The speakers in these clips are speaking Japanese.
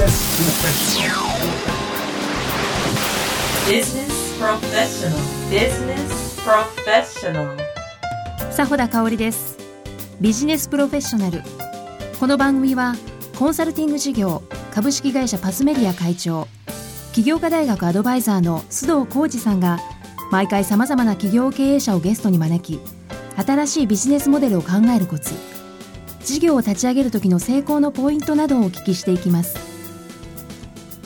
Business Professional. Business Professional. 佐穂田香織ですビジネスプロフェッショナルこの番組はコンサルティング事業株式会社パスメディア会長起業家大学アドバイザーの須藤浩二さんが毎回さまざまな企業経営者をゲストに招き新しいビジネスモデルを考えるコツ事業を立ち上げる時の成功のポイントなどをお聞きしていきます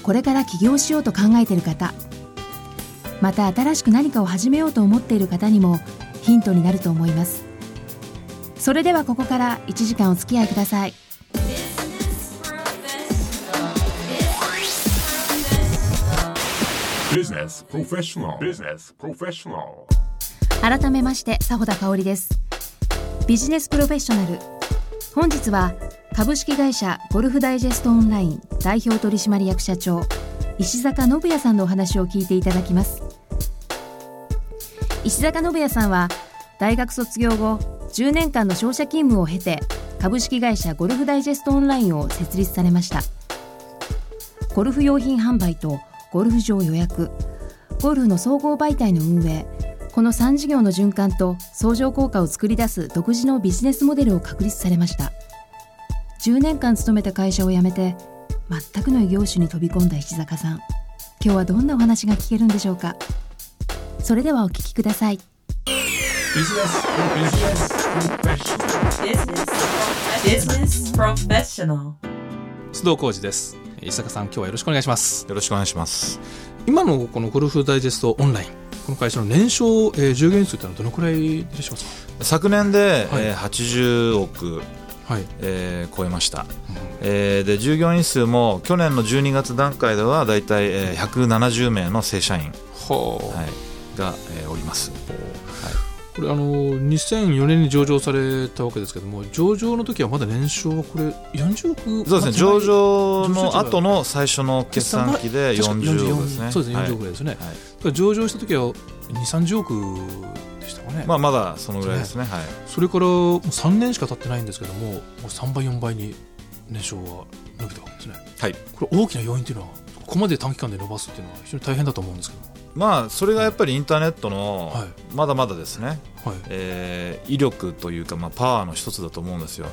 これから起業しようと考えている方。また新しく何かを始めようと思っている方にもヒントになると思います。それではここから1時間お付き合いください.改めまして佐穂田香織です。ビジネスプロフェッショナル。本日は株式会社ゴルフダイジェストオンライン代表取締役社長石坂信也さんのお話を聞いていただきます。石坂信也さんは大学卒業後10年間の商社勤務を経て株式会社ゴルフダイジェストオンラインを設立されました。ゴルフ用品販売とゴルフ場予約ゴルフの総合媒体の運営この3事業の循環と相乗効果を作り出す独自のビジネスモデルを確立されました。10年間勤めた会社を辞めて全くの異業種に飛び込んだ石坂さん。今日はどんなお話が聞けるんでしょうか？それではお聞きください。Business Business Business Professional. Professional. 須藤浩二です。伊坂さん今日はよろしくお願いします。よろしくお願いします。今のこのゴルフダイジェストオンラインこの会社の年商、えー従業員数というのはどのくらいいらっしゃいます昨年で、はい。えー80億、かはい、えー超えました、えーで従業員数も去年の12月段階ではだいたい、えー170名の正社員、はい、が、えーおります、これあの2004年に上場されたわけですけども上場の時はまだ年商はこれ40億そうですね。上場の後の最初の決算期で確か40億ですね。そうですね。はい40億ぐらいですね、はい。上場した時は2 3 0億でしたかね、まあ、まだそのぐらいですね。はい。それからもう3年しか経ってないんですけどももう3倍4倍に年商は伸びたわけですね。はい。これ大きな要因というのはここまで短期間で伸ばすっていうのは非常に大変だと思うんですけど。まあそれがやっぱりインターネットのはい。まだまだですね、はい。えー威力というか、まあ、パワーの一つだと思うんですよ。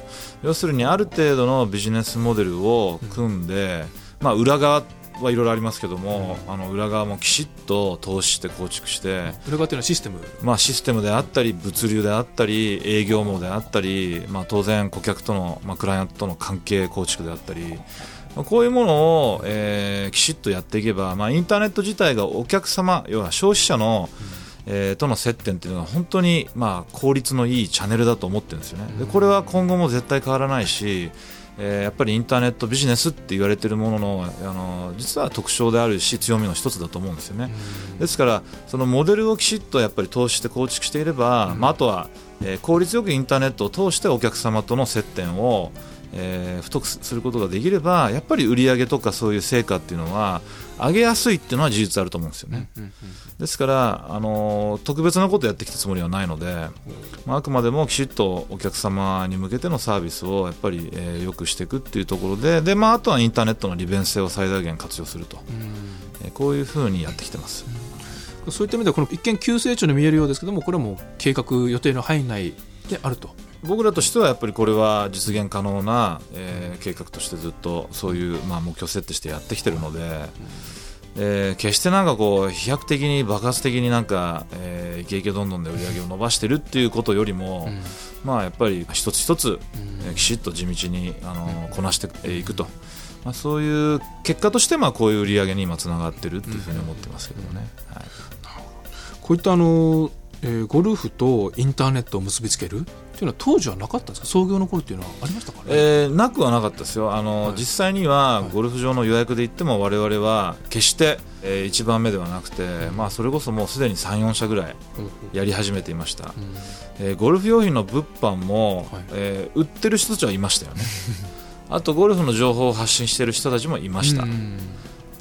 要するにある程度のビジネスモデルを組んで、まあ、裏側はいろいろありますけども、あの裏側もきちっと投資して構築して、裏側っていうのはシステム？まあ、システムであったり物流であったり営業網であったり、まあ、当然顧客との、まあ、クライアントとの関係構築であったり、まあ、こういうものを、えーきちっとやっていけば、まあ、インターネット自体がお客様要は消費者の、えーとの接点っていうのは本当に、まあ、効率のいいチャンネルだと思ってるんですよね。でこれは今後も絶対変わらないし、えーやっぱりインターネットビジネスって言われているもののあの実は特徴であるし強みの一つだと思うんですよね。ですからそのモデルをきちっとやっぱり投資して構築していれば、まあ、あとは、えー効率よくインターネットを通してお客様との接点を、えー太くすることができればやっぱり売り上げとかそういう成果っていうのは上げやすいっていうのは事実あると思うんですよね。ですから、あのー特別なことをやってきたつもりはないので、まあ、あくまでもきちっとお客様に向けてのサービスをやっぱり、えー良くしていくっていうところでで、まあ、あとはインターネットの利便性を最大限活用すると、えーこういうふうにやってきてます。そういった意味ではこの一見急成長に見えるようですけどもこれはもう計画予定の範囲内であると僕らとしてはやっぱりこれは実現可能な、えー計画としてずっとそういう、まあ、目標設定してやってきてるので、えー決してなんかこう飛躍的に爆発的になんか、えーイケイケどんどんで売り上げを伸ばしてるっていうことよりも、まあやっぱり一つ一つ、えーきちっと地道にあのこなしていくと。まあ、そういう結果としてまあこういう売り上げに今つながってるっていうふうに思ってますけどもね、はい。こういったあの、えーゴルフとインターネットを結びつけるっていうのは当時はなかったんですか？創業の頃っていうのはありましたか？ね、えーなくはなかったですよ。あの、はい。実際にはゴルフ場の予約で行っても我々は決して、え1番目ではなくて、まあ、それこそもうすでに34社ぐらいやり始めていました、えーゴルフ用品の物販も、はい。えー売ってる人たちはいましたよね。あとゴルフの情報を発信している人たちもいました、うん。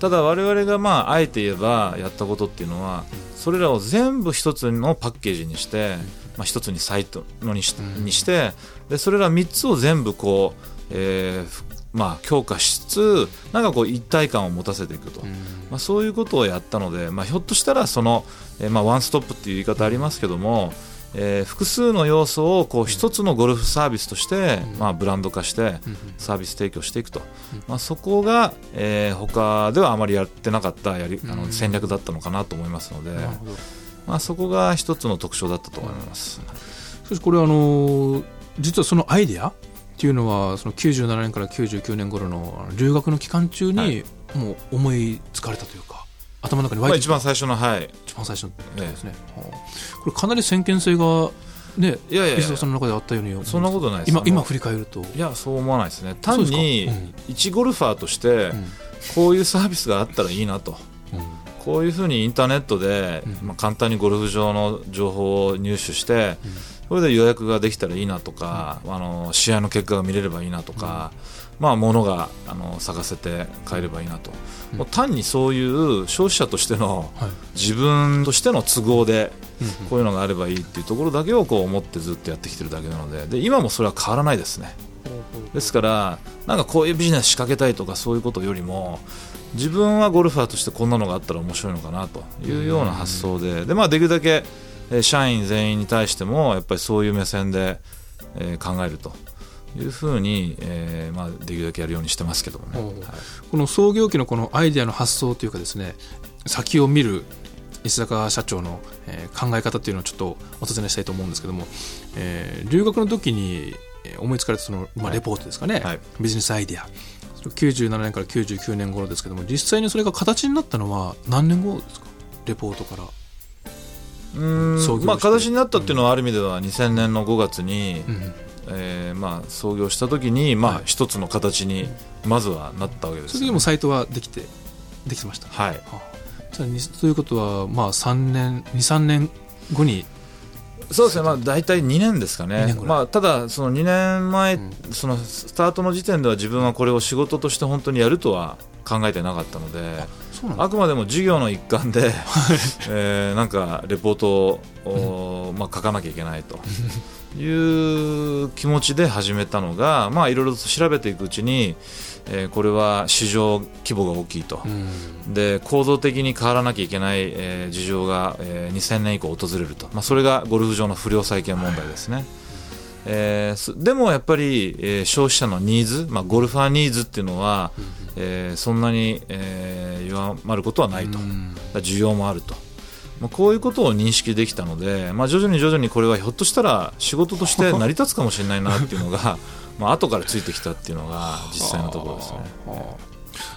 ただ我々がまああえて言えばやったことっていうのはそれらを全部一つのパッケージにして、まあ、一つにサイトのにし,、うん。にしてでそれら3つを全部こう、えーふまあ、強化しつつなんかこう一体感を持たせていくと、まあ、そういうことをやったので、まあ、ひょっとしたらその、えーまあ、ワンストップっていう言い方ありますけども、えー複数の要素をこう一つのゴルフサービスとして、まあ、ブランド化してサービス提供していくと、まあ、そこが、えー他ではあまりやってなかったやりあの戦略だったのかなと思いますので、なるほどまあ、そこが一つの特徴だったと思います。そしてこれあの実はそのアイデアっていうのはその97年から99年頃の留学の期間中はにい。もう思いつかれたというか頭の中にまあ、湧いてきた。一番最初の、はい、一番最初のですね、はあこれかなり先見性がねいやいやいや。さんの中であったようにそんなことないです。今今振り返ると。いやそう思わないですね。単に一ゴルファーとしてん。こういうサービスがあったらいいなと。うんこういうふうにインターネットで、うん。まあ、簡単にゴルフ場の情報を入手して、それで予約ができたらいいなとか、あの試合の結果が見れればいいなとか、まあ、物があの探せて買えればいいなと、うん。もう単にそういう消費者としてのはい。自分としての都合でうんこういうのがあればいいっていうところだけをこう思ってずっとやってきてるだけなのでで今もそれは変わらないですね。ですからなんかこういうビジネス仕掛けたいとかそういうことよりも自分はゴルファーとしてこんなのがあったら面白いのかなというような発想でで、まあ、できるだけえー社員全員に対してもやっぱりそういう目線でえー考えるというふうに、えーまあ、できるだけやるようにしてますけどもね。はい。この創業期のこのアイデアの発想というかですね先を見る石坂社長の、えー考え方っていうのをちょっとお尋ねしたいと思うんですけども、えー留学の時にえー思いつかれたその、まあ、はい。レポートですかね、はい。ビジネスアイデア97年から99年頃ですけども実際にそれが形になったのは何年後ですか？レポートから、うーんまあ、形になったっていうのはある意味では2000年の5月に、うんえーまあ、創業した時に、まあはい。一つの形にまずはなったわけですよね、それでもサイトはできてできてました、はい。はということはまあ3年23年後にそうですね、まあ、大体2年ですか二ねまあ、ただ、その2年前、うん。そのスタートの時点では自分はこれを仕事として本当にやるとは考えてなかったので、あくまでも授業の一環で、えーなんかレポートを、おまあ、書かなきゃいけないと。いう気持ちで始めたのが、まあ、いろいろと調べていくうちに、えーこれは市場規模が大きいと。うん。で構造的に変わらなきゃいけない、えー事情が、えー2000年以降訪れると、まあ、それがゴルフ場の不良債権問題ですね、えーすでもやっぱり、えー消費者のニーズ、まあ、ゴルファーニーズっていうのは、えーそんなに、えー弱まることはないと、うん。需要もあると、まあ、こういうことを認識できたので、まあ、徐々に徐々にこれはひょっとしたら仕事として成り立つかもしれないなっていうのがまあ後からついてきたっていうのが実際のところですね。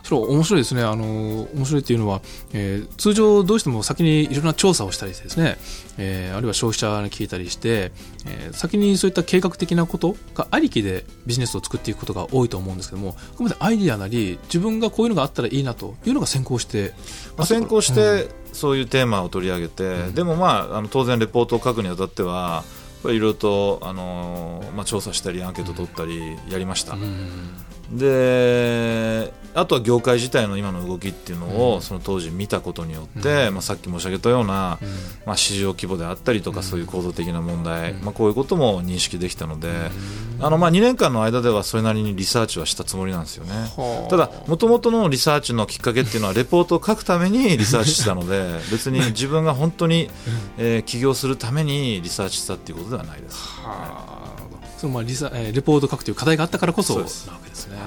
それは面白いですね。あの面白いっていうのは、えー通常どうしても先にいろんな調査をしたりしてですね、えーあるいは消費者に聞いたりして、えー先にそういった計画的なことがありきでビジネスを作っていくことが多いと思うんですけどもあくまでアイディアなり自分がこういうのがあったらいいなというのが先行してまあ、先行してそういうテーマを取り上げて、うん。でも、まあ、あの当然レポートを書くにあたってはいろいろと、あのまあ、調査したりアンケート取ったりやりました、うん。であとは業界自体の今の動きっていうのを、うん。その当時見たことによって、まあ、さっき申し上げたような、うん。まあ、市場規模であったりとか、うん。そういう構造的な問題、うん。まあ、こういうことも認識できたので、あのまあ、2年間の間ではそれなりにリサーチはしたつもりなんですよね。はあ。ただ、もともとのリサーチのきっかけっていうのは、レポートを書くために リサーチしたので、別に自分が本当に、えー起業するためにリサーチしたっていうことではないです。はあ。なるほどそのまあリサえーレポートを書くという課題があったからこそなわけですね。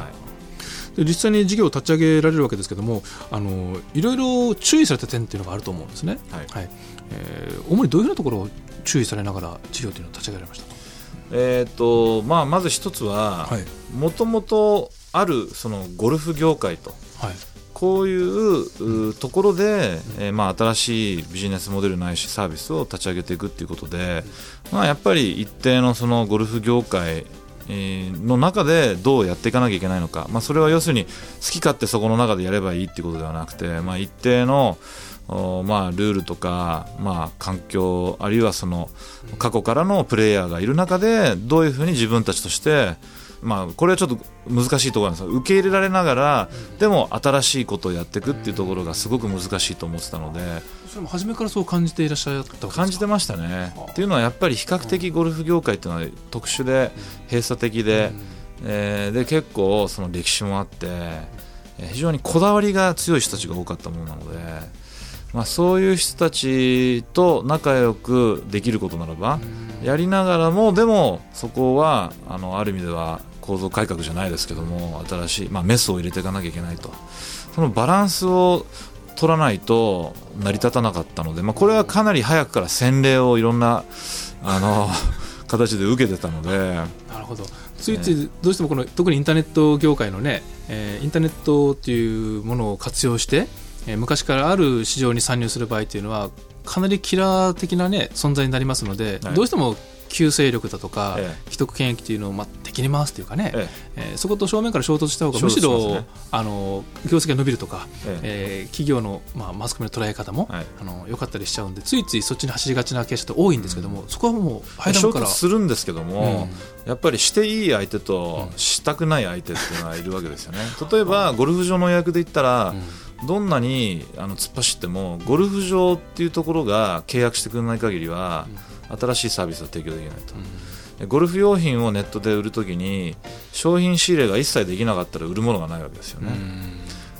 実際に事業を立ち上げられるわけですけどもあのいろいろ注意された点っていうのがあると思うんですね、はい。えー主にどういうふうなところを注意されながら事業というのを立ち上げられました？か、えーとまあ、まず一つははい。もともとあるそのゴルフ業界とはいこういうところで、えーまあ、新しいビジネスモデルないしサービスを立ち上げていくっていうことで、まあ、やっぱり一定のそのゴルフ業界の中でどうやっていかなきゃいけないのか、まあ、それは要するに好き勝手そこの中でやればいいっていうことではなくて、まあ、一定のまあ、ルールとか、まあ、環境あるいはその過去からのプレイヤーがいる中でどういうふうに自分たちとして、まあ、これはちょっと難しいところなんですが受け入れられながらでも新しいことをやっていくっていうところがすごく難しいと思ってたのでそれも初めからそう感じていらっしゃった感じてましたねはあ。っていうのはやっぱり比較的ゴルフ業界っていうのは特殊で閉鎖的で、えーで結構その歴史もあって、えー非常にこだわりが強い人たちが多かったものなので、まあ、そういう人たちと仲良くできることならば、やりながらもでもそこはあのある意味では構造改革じゃないですけども新しい、まあ、メスを入れていかなきゃいけないとそのバランスを取らないと成り立たなかったので、まあ、これはかなり早くから洗礼をいろんなあの 形で受けてたので。なるほどついついどうしてもこの特にインターネット業界のね、えーインターネットっていうものを活用して、えー昔からある市場に参入する場合っていうのはかなりキラー的なね存在になりますので、はい。どうしても旧勢力だとか、え既得権益っていうのをまあ敵に回すというかね、ええ。ーそこと正面から衝突した方がむしろ、ね。あの業績が伸びるとか、ええ。えー企業の、まあ、マスコミの捉え方も、はい。あの良かったりしちゃうんでついついそっちに走りがちな経営者って多いんですけども、そこはもう早衝段から突するんですけども、やっぱりしていい相手とうん。したくない相手っていうのはいるわけですよね。例えばゴルフ場の予約で言ったら、どんなにあの突っ走ってもゴルフ場っていうところが契約してくれない限りは、新しいサービスは提供できないと。でゴルフ用品をネットで売るときに商品仕入れが一切できなかったら売るものがないわけですよね。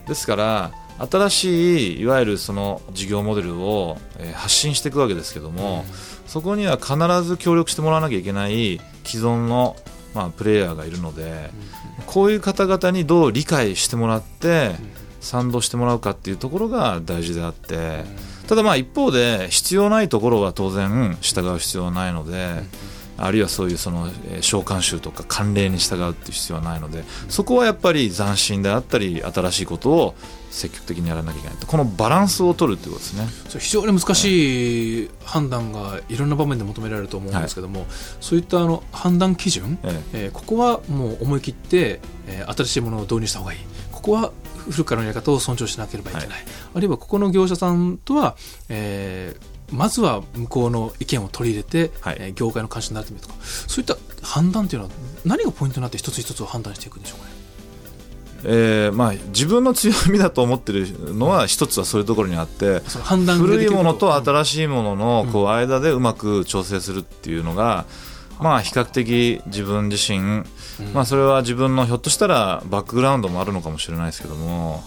ですから新しいいわゆるその事業モデルを、えー発信していくわけですけども、そこには必ず協力してもらわなきゃいけない既存の、まあ、プレイヤーがいるので、こういう方々にどう理解してもらって、賛同してもらうかっていうところが大事であって、ただまあ一方で必要ないところは当然従う必要はないので、あるいはそういうそのえー召喚集とか慣例に従うっていう必要はないのでそこはやっぱり斬新であったり新しいことを積極的にやらなきゃいけないと。このバランスを取るっていうことですね。それ非常に難しい判断がいろんな場面で求められると思うんですけども、そういったあの判断基準、え。えーここはもう思い切って、えー新しいものを導入した方がいい。ここは古くからのやり方を尊重しなければいけない、あるいはここの業者さんとは、えーまずは向こうの意見を取り入れて、はい。えー業界の監視になってみるとか。そういった判断というのは何がポイントになって一つ一つを判断していくんでしょうかね。えーまあ、自分の強みだと思ってるのは一つはそういうところにあって判断が古いものとし新しいもののこう間でうまく調整するっていうのが、まあ、比較的自分自身、まあ、それは自分のひょっとしたらバックグラウンドもあるのかもしれないですけども、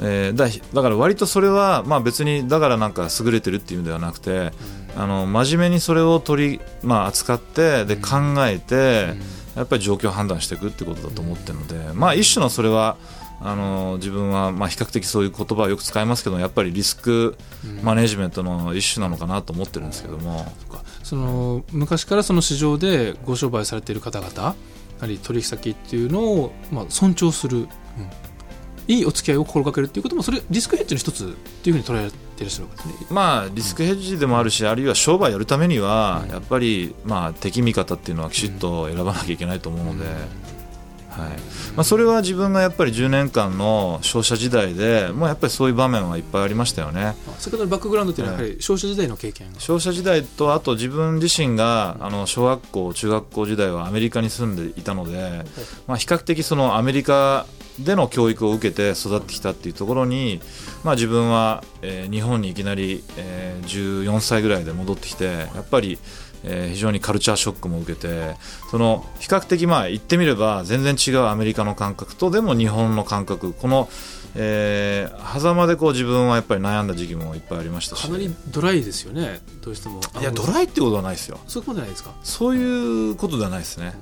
えーだだから割とそれは、まあ、別にだからなんか優れてるっていう意味ではなくて、あの真面目にそれを取り、まあ、扱ってで考えて、やっぱり状況を判断していくってことだと思ってるので、まあ、一種のそれはあの自分はまあ比較的そういう言葉をよく使いますけどやっぱりリスクマネジメントの一種なのかなと思ってるんですけども、その昔からその市場でご商売されている方々やはり取引先っていうのを、まあ、尊重する、うん。いいお付き合いを心がけるっていうこともそれリスクヘッジの一つっていうふうに捉えていらっしゃるわけですね。ままあ、リスクヘッジでもあるし、あるいは商売やるためには、やっぱり、まあ、敵味方っていうのはきちっと選ばなきゃいけないと思うので、はい。まあ、それは自分がやっぱり10年間の商社時代でもうやっぱりそういう場面はいっぱいありましたよね。先ほどのバックグラウンドっていうのはやはり商社時代の経験が、商社時代とあと自分自身があの小学校中学校時代はアメリカに住んでいたので、まあ、比較的そのアメリカでの教育を受けて育ってきたっていうところに、まあ、自分は、えー日本にいきなり、えー14歳ぐらいで戻ってきてやっぱり、えー非常にカルチャーショックも受けてその比較的まあ言ってみれば全然違うアメリカの感覚とでも日本の感覚この、えー狭間でこう自分はやっぱり悩んだ時期もいっぱいありましたし。かなりドライですよねどうしても。いやドライってことはないですよ。そういうことじゃないですか？そういうことではないですね。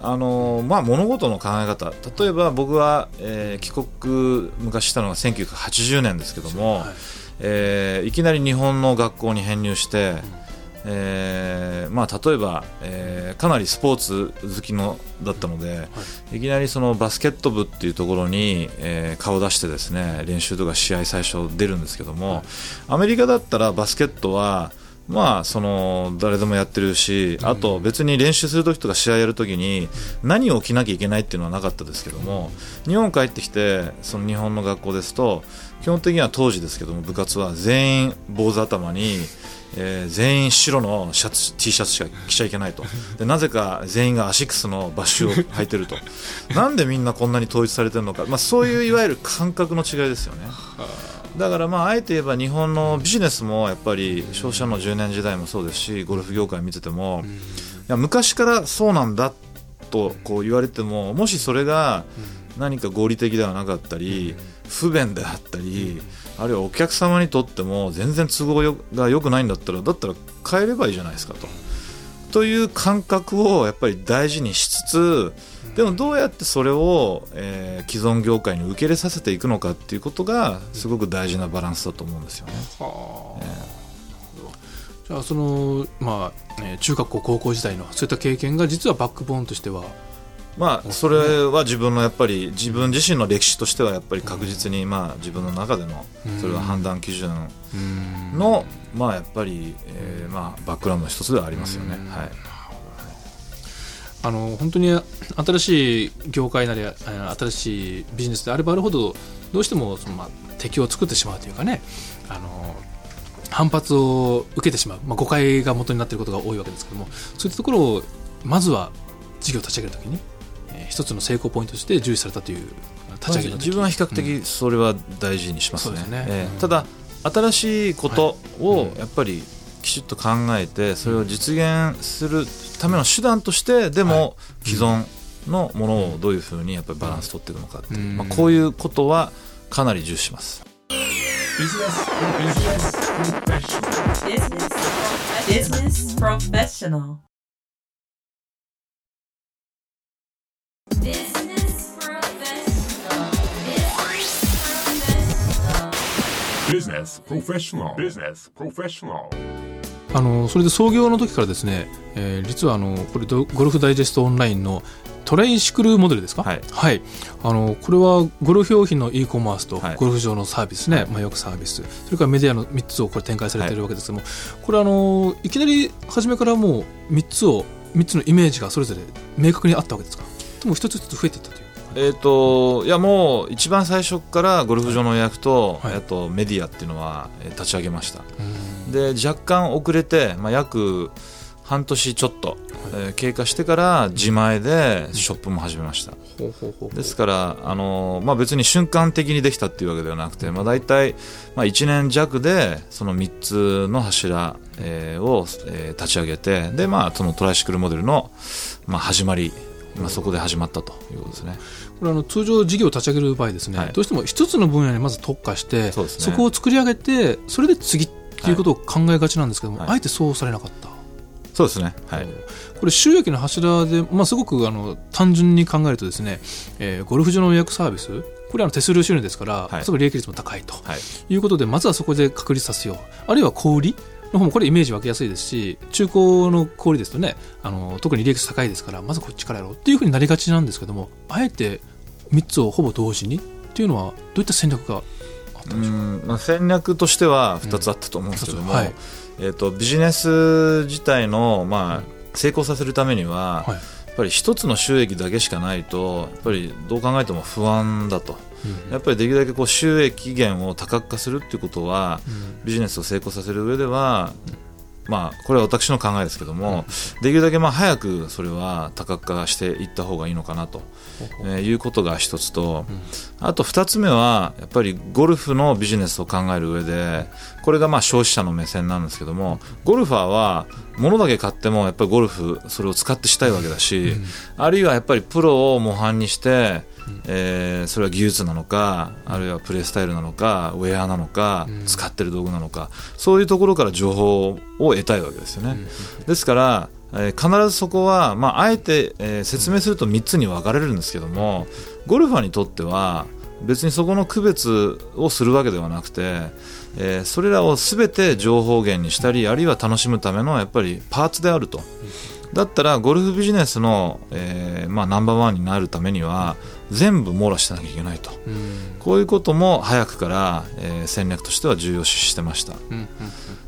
あのまあ、物事の考え方。例えば僕は、えー帰国昔したのが1980年ですけども、はい。えーいきなり日本の学校に編入して、えーまあ、例えば、えーかなりスポーツ好きのだったので、い、きなりそのバスケット部っていうところに、えー顔を出してですね練習とか試合最初出るんですけども、アメリカだったらバスケットはまあ、その誰でもやってるし、あと別に練習するときとか試合やるときに何を着なきゃいけないっていうのはなかったですけども日本帰ってきてその日本の学校ですと基本的には当時ですけども部活は全員坊主頭に、えー全員白のシャツ T シャツしか着ちゃいけないと。でなぜか全員がアシックスのバッシュを履いてると。なんでみんなこんなに統一されてるのか、まあ、そういういわゆる感覚の違いですよね。だからまああえて言えば日本のビジネスもやっぱり商社の10年時代もそうですしゴルフ業界見ててもいや昔からそうなんだっとこう言われてももしそれが何か合理的ではなかったり不便であったりあるいはお客様にとっても全然都合が良くないんだったらだったら変えればいいじゃないですかと。という感覚をやっぱり大事にしつつでもどうやってそれを、えー既存業界に受け入れさせていくのかっていうことがすごく大事なバランスだと思うんですよね。はあじゃあそのまあ、中学校高校時代のそういった経験が実はバックボーンとしてはまあそれは自分のやっぱり自分自身の歴史としてはやっぱり確実にまあ自分の中でのそれは判断基準のまあやっぱり、えーまあバックグラウンドの一つではありますよね。はい。あの本当に新しい業界なりあ新しいビジネスであればあるほどどうしてもその、まあ、敵を作ってしまうというかねあの反発を受けてしまう、まあ、誤解が元になっていることが多いわけですけどもそういったところをまずは事業を立ち上げるときに、えー一つの成功ポイントとして重視されたという立ち上げの時自分は比較的それは大事にしますね。そうですね。うん。ええただ新しいことをやっぱりきちっと考えてそれを実現するための手段としてでも既存のものをどういうふうにやっぱりバランス取っていくのかっていう、うん。まあ、こういうことはかなり重視します。Business professional. Business professional. Business professional. Business professional. あのそれで創業の時からですね、えー実はあのこれドゴルフダイジェストオンラインのトレイシクルモデルですか？はい。あのこれはゴルフ用品の e コマースとはい。ゴルフ場のサービスね、まあ、よくサービス。それからメディアの3つをこれ展開されているわけですけども、これあのいきなり初めからもう3つを3つのイメージがそれぞれ明確にあったわけですか？でも一つ一つ増えていったというえー、といやもう一番最初からゴルフ場の予約と,、はい。あとメディアっていうのはえー立ち上げました。で若干遅れて、まあ、約半年ちょっと、えー経過してから自前でショップも始めました。ですから、あのーまあ、別に瞬間的にできたっていうわけではなくて、まあ、大体、まあ、1年弱でその3つの柱、えーを、えー立ち上げてで、まあ、そのトライシクルモデルの、まあ、始まり、まあ、そこで始まったということですね。これあの通常事業を立ち上げる場合ですね、はい。どうしても一つの分野にまず特化してね。こを作り上げてそれで次っていうことを考えがちなんですけども、はい。あえてそうされなかった、そうですね、はい。これ収益の柱で、まあ、すごくあの単純に考えるとですね、えーゴルフ場の予約サービスこれはあの手数料収入ですから、はい。す利益率も高いとはい。いうことでまずはそこで確立させよう。あるいは小売りの方もこれイメージ湧きやすいですし中古の小売りですとねあの特に利益率高いですからまずこっちからやろうっていうふうになりがちなんですけどもあえて3つをほぼ同時にっていうのはどういった戦略があったんでしょううんまあ、戦略としては2つあったと思うんですけども、うんはい。えー、とビジネス自体の、まあ、成功させるためには、はい。やっぱり一つの収益だけしかないとやっぱりどう考えても不安だと。うんやっぱりできるだけこう収益源を多角化するっていうことはうん。ビジネスを成功させる上では、まあ、これは私の考えですけども、できるだけまあ早くそれは多角化していった方がいいのかなと、えーいうことが一つと、あと二つ目はやっぱりゴルフのビジネスを考える上でこれがまあ消費者の目線なんですけどもゴルファーは物だけ買ってもやっぱりゴルフそれを使ってしたいわけだし、あるいはやっぱりプロを模範にして、えーそれは技術なのかあるいはプレースタイルなのかウェアなのか、使ってる道具なのかそういうところから情報を得たいわけですよね。ですからえー必ずそこは、まあ、あえて、えー説明すると3つに分かれるんですけどもゴルファーにとっては別にそこの区別をするわけではなくて、えーそれらを全て情報源にしたりあるいは楽しむためのやっぱりパーツであると。だったらゴルフビジネスの、えーまあ、ナンバーワンになるためには全部網羅してなきゃいけないと。うん。こういうことも早くから、えー戦略としては重要視してました。うんうん。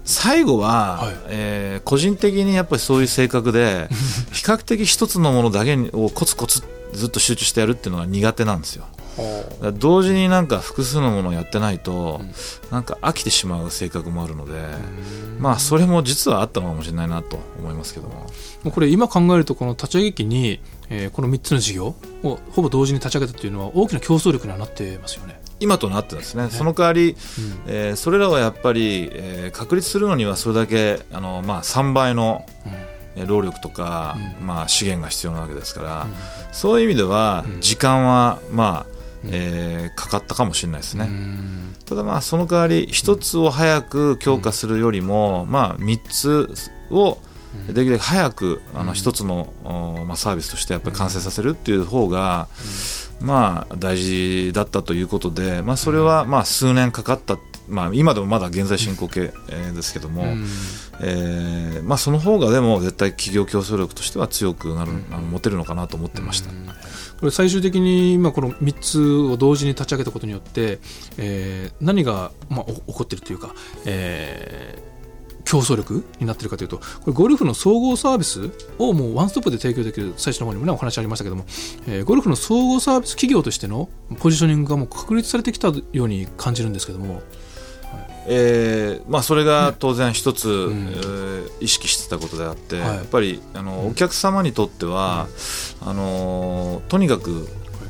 最後は、はい。えー個人的にやっぱりそういう性格で 比較的一つのものだけにをコツコツずっと集中してやるっていうのが苦手なんですよ同時になんか複数のものをやってないと、なんか飽きてしまう性格もあるので、まあそれも実はあったのかもしれないなと思いますけども。これ今考えるとこの立ち上げ期に、えーこの3つの事業をほぼ同時に立ち上げたというのは大きな競争力にはなってますよね。今となってですね。その代わり、えーそれらはやっぱり、えー確立するのにはそれだけあの、まあ、3倍の、えー労力とか、まあ、資源が必要なわけですから、うん。そういう意味ではうん。時間は、まあうんえーかかったかもしれないですね。うん。ただまあその代わり一つを早く強化するよりも、まあ3つをできるだけ早くあの一つの、おまあ、サービスとしてやっぱり完成させるっていう方が、まあ大事だったということで、まあ、それはまあ数年かかった、まあ、今でもまだ現在進行形えーですけども、うん。えーまあ、その方がでも絶対企業競争力としては強くなる、あの持てるのかなと思ってました。これ最終的に今この3つを同時に立ち上げたことによって、えー何が、まあ、お起こっているというか、えー競争力になっているかというとこれゴルフの総合サービスをもうワンストップで提供できる最初の方にも、ね、お話ありましたけども、えーゴルフの総合サービス企業としてのポジショニングがもう確立されてきたように感じるんですけども、えーまあ、それが当然一つ、ん。えー意識してたことであって、はい。やっぱりあのお客様にとっては、あのとにかく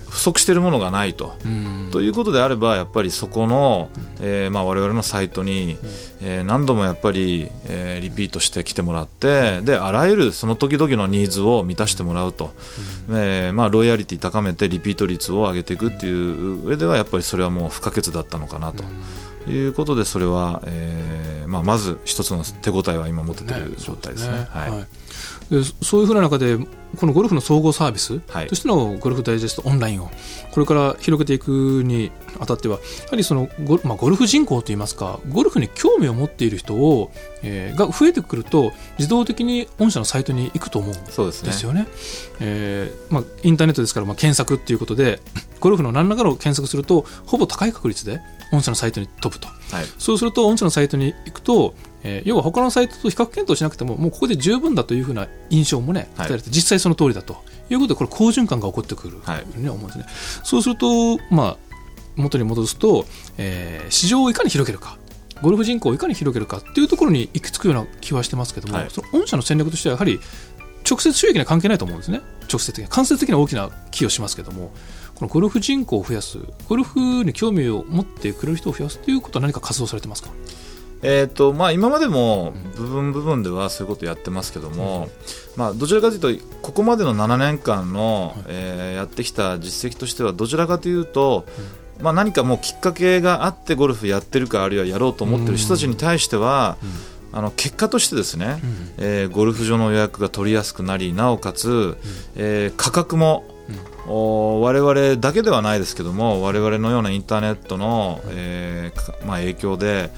不足しているものがないと。うん。ということであればやっぱりそこの、えーまあ、我々のサイトに、えー何度もやっぱり、えーリピートして来てもらってであらゆるその時々のニーズを満たしてもらうと、えーまあ、ロイヤリティ高めてリピート率を上げていくっていう上ではやっぱりそれはもう不可欠だったのかなと。いうことでそれは、えーまあ、まず一つの手応えは今持ててる状態ですね。はい。はい。でそういうふうな中でこのゴルフの総合サービスはいとしてのゴルフダイジェストオンラインをこれから広げていくにあたってはやはりそのゴ,、まあ、ゴルフ人口といいますかゴルフに興味を持っている人を、えーが増えてくると自動的に御社のサイトに行くと思うんそうですねですよね。えーまあ、インターネットですから、まあ、検索っていうことでゴルフの何らかの検索するとほぼ高い確率で御社のサイトに飛ぶと。はいそうすると、御社のサイトに行くと、えー要は他のサイトと比較検討しなくても、もうここで十分だというふうな印象もね、えられて、実際その通りだと。いうことで、これ、好循環が起こってくる。とはい。いうふうに思うんですね。そうすると、まあ、元に戻すと、えー市場をいかに広げるか。ゴルフ人口をいかに広げるかっていうところに行き着くような気はしてますけども、はい。その御社の戦略としてはやはり直接収益には関係ないと思うんですね、直接的に、間接的な大きな寄与しますけども、このゴルフ人口を増やす、ゴルフに興味を持ってくれる人を増やすということは何か活動されてますか？えーとまあ、今までも部分部分ではそういうことやってますけども、まあ、どちらかというとここまでの7年間の、えーやってきた実績としてはどちらかというと、まあ、何かもうきっかけがあってゴルフやってるかあるいはやろうと思ってる人たちに対しては、あの結果としてですね、えーゴルフ場の予約が取りやすくなりなおかつ、えー価格も、お我々だけではないですけども我々のようなインターネットの、えーかまあ、影響で、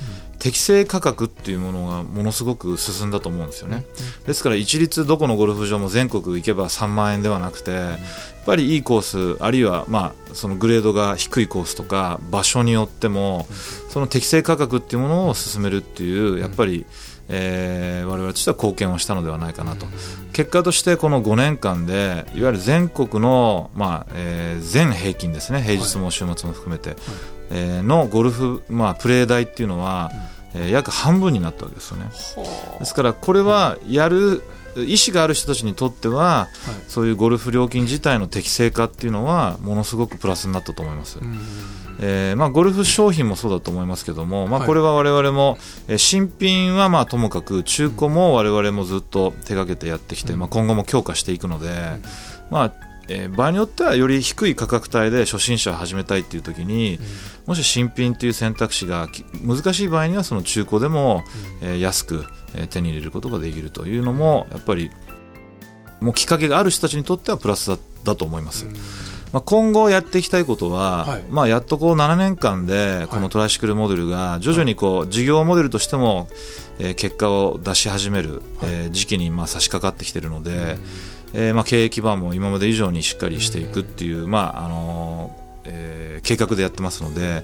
適正価格っていうものがものすごく進んだと思うんですよね、ですから一律どこのゴルフ場も全国行けば3万円ではなくて、やっぱりいいコースあるいは、まあ、そのグレードが低いコースとか場所によってもその適正価格っていうものを進めるっていうやっぱり、えー我々としては貢献をしたのではないかなと、結果としてこの5年間でいわゆる全国の、まあえー全平均ですね平日も週末も含めて、えーのゴルフ、まあ、プレー代っていうのは、えー約半分になったわけですよね。ですからこれはやる意思がある人たちにとっては、そういうゴルフ料金自体の適正化っていうのはものすごくプラスになったと思います。えーまあ、ゴルフ商品もそうだと思いますけども、まあ、はい。これは我々も、えー新品はまあともかく中古も我々もずっと手掛けてやってきて、まあ、今後も強化していくので、まあえー場合によってはより低い価格帯で初心者を始めたいっていう時に、もし新品という選択肢がき難しい場合にはその中古でも、えー安く、えー手に入れることができるというのもやっぱりもうきっかけがある人たちにとってはプラスだだと思います。まあ、今後やっていきたいことは、はい。まあ、やっとこう7年間でこのトライシクルモデルが徐々にこう事業モデルとしても、えー結果を出し始める、えー時期にまあ差し掛かってきているので、えーまあ、経営基盤も今まで以上にしっかりしていくっていう、まああのーえー計画でやってますので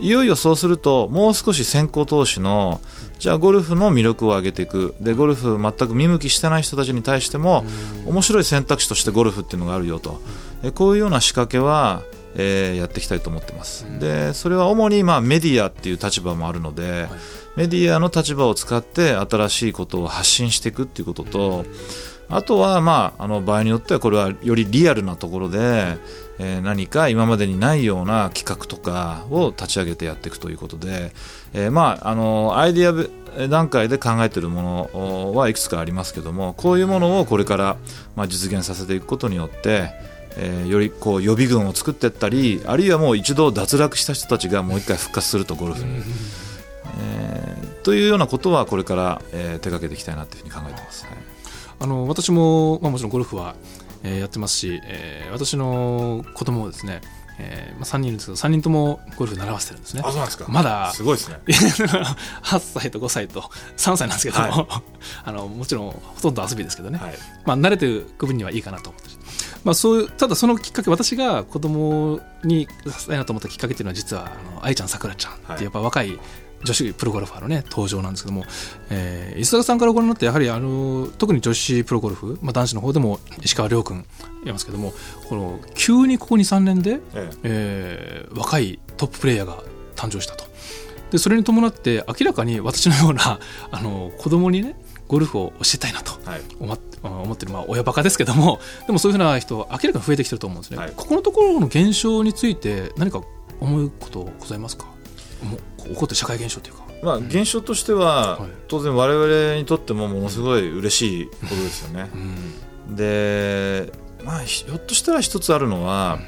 いよいよそうするともう少し先行投資のじゃあゴルフの魅力を上げていく。でゴルフ全く見向きしてない人たちに対しても面白い選択肢としてゴルフっていうのがあるよと。えこういうような仕掛けは、えーやっていきたいと思ってます、でそれは主にまあメディアっていう立場もあるので、メディアの立場を使って新しいことを発信していくっていうことと、あとは、まあ、あの場合によってはこれはよりリアルなところで、えー何か今までにないような企画とかを立ち上げてやっていくということで、えーまああのアイデアべ段階で考えているものはいくつかありますけどもこういうものをこれから、まあ、実現させていくことによって、えーよりこう予備軍を作っていったりあるいはもう一度脱落した人たちがもう一回復活するとゴルフに、えーというようなことはこれから、えー手掛けていきたいなというふうに考えてます、はいあの私も、まあ、もちろんゴルフは、えーやってますし、えー私の子供をですね、えーまあ、3人いるんですけど3人ともゴルフ習わせてるんですね。そうなんですか。まだすごいですね。8歳と5歳と3歳なんですけども、は あのもちろんほとんど遊びですけどね、はい。まあ、慣れてる区分にはいいかなと思ってるまあ、そういうただそのきっかけ私が子供にさせたいなと思ったきっかけっていうのは実はあの愛ちゃんさくらちゃんってやっぱ若い女子プロゴルファーのね登場なんですけども、えー、石坂さんからご覧になってやはりあの特に女子プロゴルフ、まあ、男子の方でも石川遼君いますけどもこの急にここ23年で、ええ。ー若いトッププレイヤーが誕生したと。でそれに伴って明らかに私のような あの子供にねゴルフを教えたいなと思っ思ってる、まあ、親バカですけどもでもそういうふうな人明らかに増えてきてると思うんですね、はい。ここのところの現象について何か思うことございますか？起こってる社会現象というか。まあ、現象としては、はい。当然我々にとってもものすごい嬉しいことですよね。うん。で、まあ、ひひょっとしたら一つあるのは、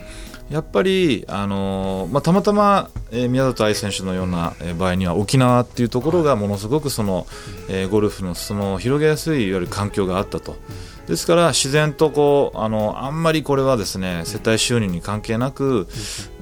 やっぱり、あのまあ、たまたま、えー宮里藍選手のようなえー場合には沖縄っていうところがものすごくその、えーゴルフの裾野を広げやすいいわゆる環境があったと。ですから自然とこうあのあんまりこれはですね世帯収入に関係なく、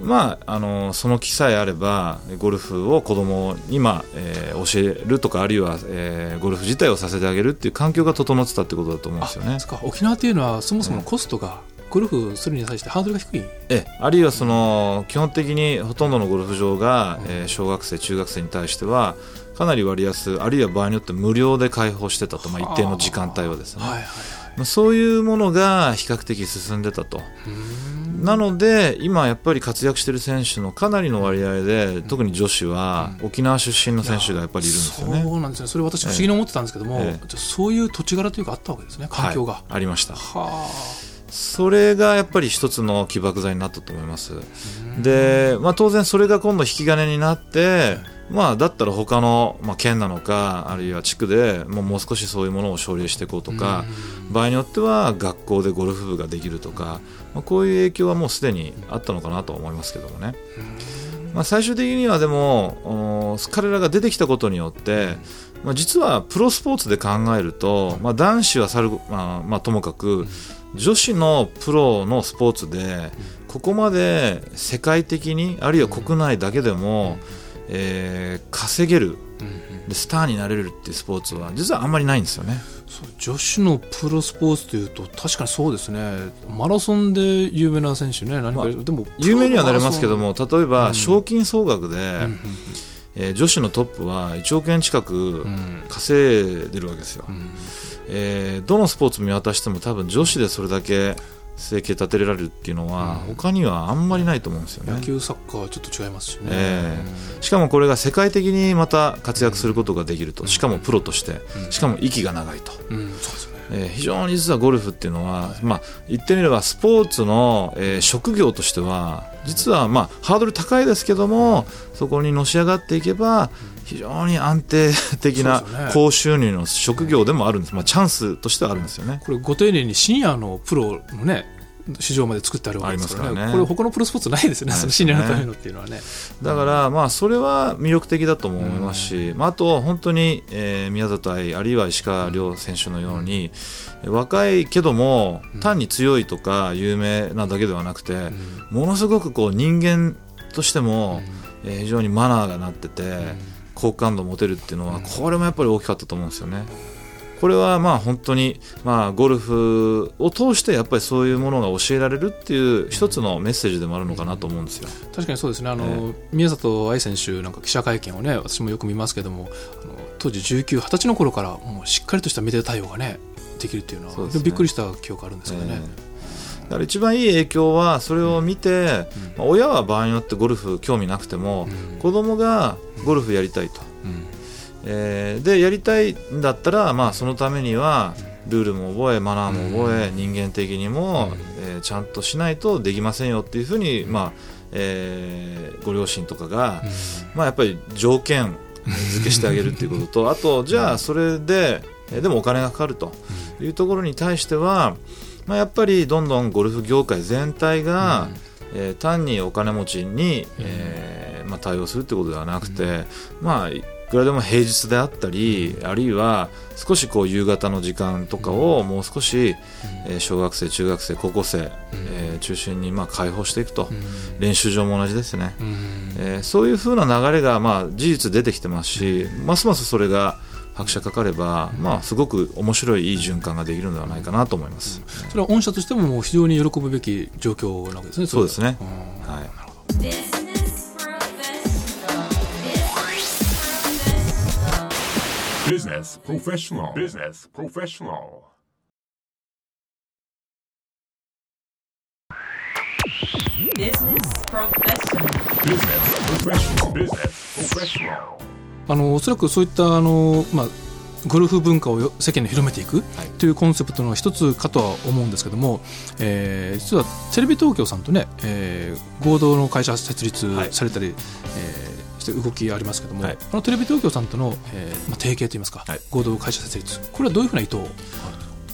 まあ、あのその気さえあればゴルフを子供に、まあえー教えるとかあるいは、えーゴルフ自体をさせてあげるっていう環境が整ってたってことだと思うんですよね。沖縄っていうのはそもそものコストがゴルフするに対してハードルが低い、ええ。あるいはその基本的にほとんどのゴルフ場が、えー小学生、中学生に対してはかなり割安あるいは場合によって無料で開放してたと、まあ、一定の時間帯をですね、はいはいまあそういうものが比較的進んでたと。なので今やっぱり活躍している選手のかなりの割合で特に女子は沖縄出身の選手がやっぱりいるんですよね。そうなんですねそれ私不思議に思ってたんですけども、ええ。そういう土地柄というかあったわけですね環境が、はい。ありました。はそれがやっぱり一つの起爆剤になったと思います。で、まあ、当然それが今度引き金になって、まあ、だったら他の、まあ、県なのかあるいは地区でもうもう少しそういうものを奨励していこうとか場合によっては学校でゴルフ部ができるとか、まあ、こういう影響はもうすでにあったのかなと思いますけどもね。まあ、最終的にはでもお彼らが出てきたことによって、まあ、実はプロスポーツで考えると、まあ、男子はさる、まあまあ、ともかく女子のプロのスポーツでここまで世界的にあるいは国内だけでも、えー稼げるでスターになれるっていうスポーツは実はあんまりないんですよね。女子のプロスポーツというと確かにそうですね。マラソンで有名な選手ね。何か、まあでも有名にはなりますけども例えばうん。賞金総額で、うんうんえー女子のトップは1億円近くうん。稼いでるわけですよ。うんえーどのスポーツ見渡しても多分女子でそれだけ生計立てられるっていうのはうん。他にはあんまりないと思うんですよね。野球サッカーはちょっと違いますしね、えしかもこれが世界的にまた活躍することができると。しかもプロとして。うん。しかも息が長いと、うん。うんそうですえー非常に実はゴルフっていうのは、まあ、言ってみればスポーツの、えー職業としては実は、まあ、ハードル高いですけどもそこにのし上がっていけば非常に安定的な高収入の職業でもあるんです、まあ、チャンスとしてはあるんですよね。これご丁寧にシニアのプロのね市場まで作ってあるわけですからね。からね。これ他のプロスポーツないですよね。ね。そのシニアのためのっていうのはね。だから、まあ、それは魅力的だとも思いますし、まあ、あと、本当に、えー宮里藍あるいは石川遼選手のように、若いけども単に強いとか有名なだけではなくて、ものすごくこう人間としても、えー非常にマナーがなってて、好感度持てるっていうのは、これもやっぱり大きかったと思うんですよね。これはまあ本当にまあゴルフを通してやっぱりそういうものが教えられるっていう一つのメッセージでもあるのかなと思うんですよ。確かにそうですね。あの、宮里藍選手なんか記者会見をね私もよく見ますけどもあの当時19、20歳の頃からもうしっかりとしたメディア対応がねできるっていうのはね。びっくりした記憶あるんですけどね。ええ。だから一番いい影響はそれを見て、まあ親は場合によってゴルフ興味なくても、うん。子供がゴルフやりたいと、うんえーでやりたいんだったら、まあ、そのためにはルールも覚えマナーも覚え、うん。人間的にも、うん。えーちゃんとしないとできませんよっていうふうに、まあえーご両親とかが、まあ、やっぱり条件付けしてあげるっていうことと あとじゃあそれで、えーでもお金がかかるというところに対しては、まあ、やっぱりどんどんゴルフ業界全体が、えー単にお金持ちに、えーまあ、対応するってことではなくて、まあいくらでも平日であったり、あるいは少しこう夕方の時間とかをもう少し、えー小学生、中学生、高校生、えー中心にまあ開放していくと、練習場も同じですね、えーそういうふうな流れがまあ事実出てきてますし、ますますそれが拍車かかれば、まあ、すごく面白いいい循環ができるのではないかなと思います。それは御社としてももう非常に喜ぶべき状況なわけですね。そうですね。はい Business professional. Business professional. Business professional. Business professional. Business professional. あのおそらくそういったあの、まあ、ゴルフ文化をよ世間に広めていくはいというコンセプトの一つかとは思うんですけども、えー実はテレビ東京さんとね、えー合同の会社設立はいされたり、えーして動きありますけども、はいあのテレビ東京さんとの、えーまあ、提携といいますか、はい合同会社設立これはどういうふうな意図を？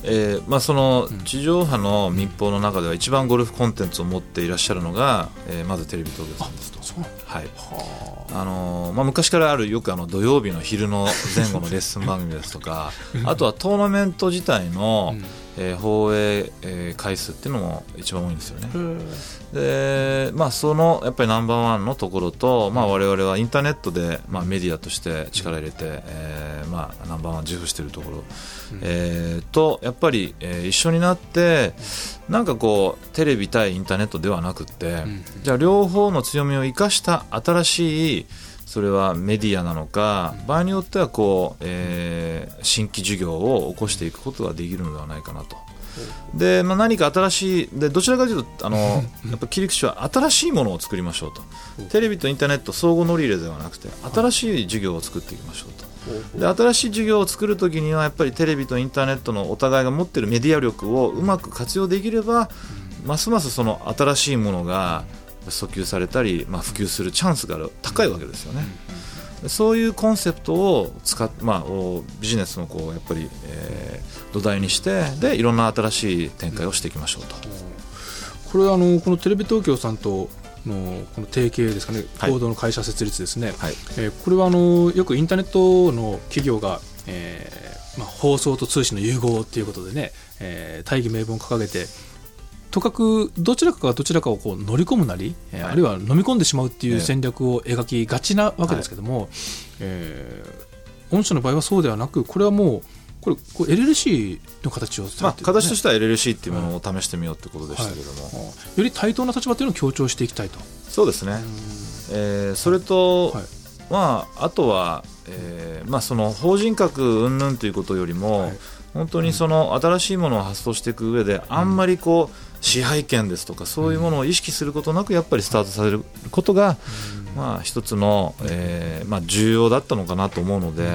えーまあ、その地上波の民放の中では一番ゴルフコンテンツを持っていらっしゃるのが、えーまずテレビ東京さんですと。はい。はあ。のーまあ、昔からあるよくあの土曜日の昼の前後のレッスン番組ですとか あとはトーナメント自体の、えー放映、えー回数っていうのも一番多いんですよね。でまあ、そのやっぱりナンバーワンのところと、まあ、我々はインターネットで、まあ、メディアとして力入れて、えーまあ、ナンバーワン自負しているところ、えーとやっぱり、えー一緒になってなんかこうテレビ対インターネットではなくって、ん。じゃあ両方の強みを生かした新しいそれはメディアなのか、場合によってはこう、えー新規事業を起こしていくことができるのではないかなと。で、まあ、何か新しいでどちらかというとあの やっぱ切り口は新しいものを作りましょうとテレビとインターネット相互乗り入れではなくて新しい事業を作っていきましょうとで新しい事業を作るときにはやっぱりテレビとインターネットのお互いが持っているメディア力をうまく活用できればますますその新しいものが訴求されたり、まあ、普及するチャンスが高いわけですよね。そういうコンセプトを使っ、まあ、おビジネスのこうやっぱり、えー土台にしてでいろんな新しい展開をしていきましょうと。これはあのこのテレビ東京さんとのこの提携ですかね、はい合同の会社設立ですね、はいえーこれはあのよくインターネットの企業が、えーまあ、放送と通信の融合ということでね、えー大義名分を掲げてとかくどちらかがどちらかをこう乗り込むなり、あるいは飲み込んでしまうっていええ。う戦略を描きがちなわけですけども、えー御社の場合はそうではなくこれはもうこれこう LLC の形をさまあ形としては LLC っていうものを試してみようってことでしたけども、より対等な立場というのを強調していきたいと。そうですね、えーそれと、はい。まあ、あとは、えーまあ、その法人格云々ということよりも、はい。本当にその新しいものを発想していく上で、あんまりこう支配権ですとかそういうものを意識することなくやっぱりスタートさせることが、まあ、一つの、えーまあ、重要だったのかなと思うので、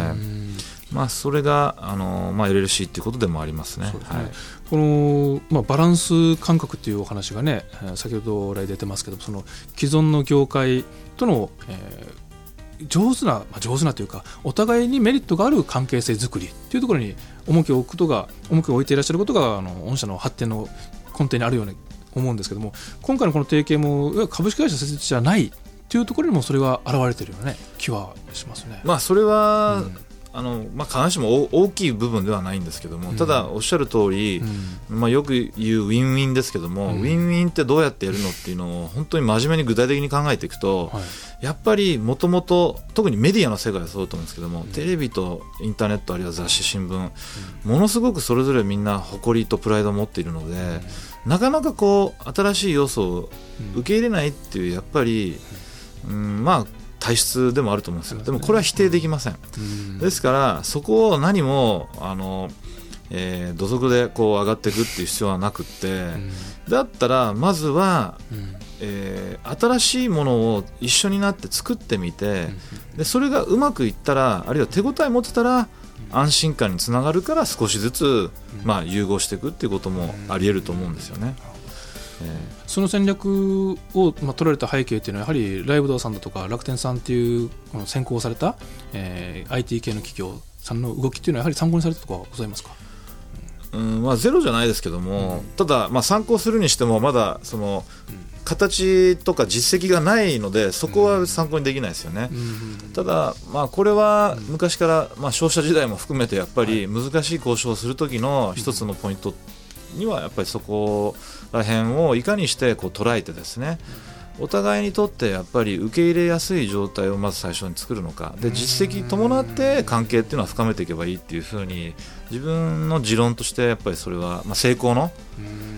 まあ、それがあの、まあ、LLC っていうことでもありますね。ね。はい。この、まあ、バランス感覚というお話がねえー先ほど来出てますけどその既存の業界との、えー上手な、まあ、上手なというかお互いにメリットがある関係性づくりというところに重きを置くことが重きを置いていらっしゃることがあの御社の発展の根底にあるように思うんですけども今回のこの提携も株式会社設立じゃないというところにもそれが現れているよね、気はしますね。まあ、それは、うん。あのまあ、必ずしも大大きい部分ではないんですけども、うん。ただおっしゃる通り、まあ、よく言うウィンウィンですけども、うん。ウィンウィンってどうやってやるのっていうのを本当に真面目に具体的に考えていくと、はい。やっぱりもともと特にメディアの世界はそうだと思うんですけども、テレビとインターネットあるいは雑誌新聞、ものすごくそれぞれみんな誇りとプライドを持っているので、なかなかこう新しい要素を受け入れないっていうやっぱり、うん、まあ体質でもあると思うんですよ。でもこれは否定できません。うん。ですからそこを何もあの、えー土足でこう上がっていくっていう必要はなくって、うん。だったらまずは、うん。えー新しいものを一緒になって作ってみて、でそれがうまくいったらあるいは手応え持ってたら安心感につながるから少しずつ、まあ、融合していくっていうこともあり得ると思うんですよね。えその戦略を、まあ、取られた背景っていうのはやはりライブドアさんだとか楽天さんっていうこの先行された、えー IT 系の企業さんの動きっていうのはやはり参考にされたところはございますか？ーうんまあ、ゼロじゃないですけども、ただ、まあ、参考するにしてもまだその、形とか実績がないのでそこは参考にできないですよね。ただ、まあ、これは昔から、まあ、消費者時代も含めてやっぱり難しい交渉をする時の一つのポイントにはやっぱりそこら辺をいかにしてこう捉えてですねお互いにとってやっぱり受け入れやすい状態をまず最初に作るのか。で実績伴って関係っていうのは深めていけばいいっていうふうに自分の持論としてやっぱりそれは、まあ、成功の、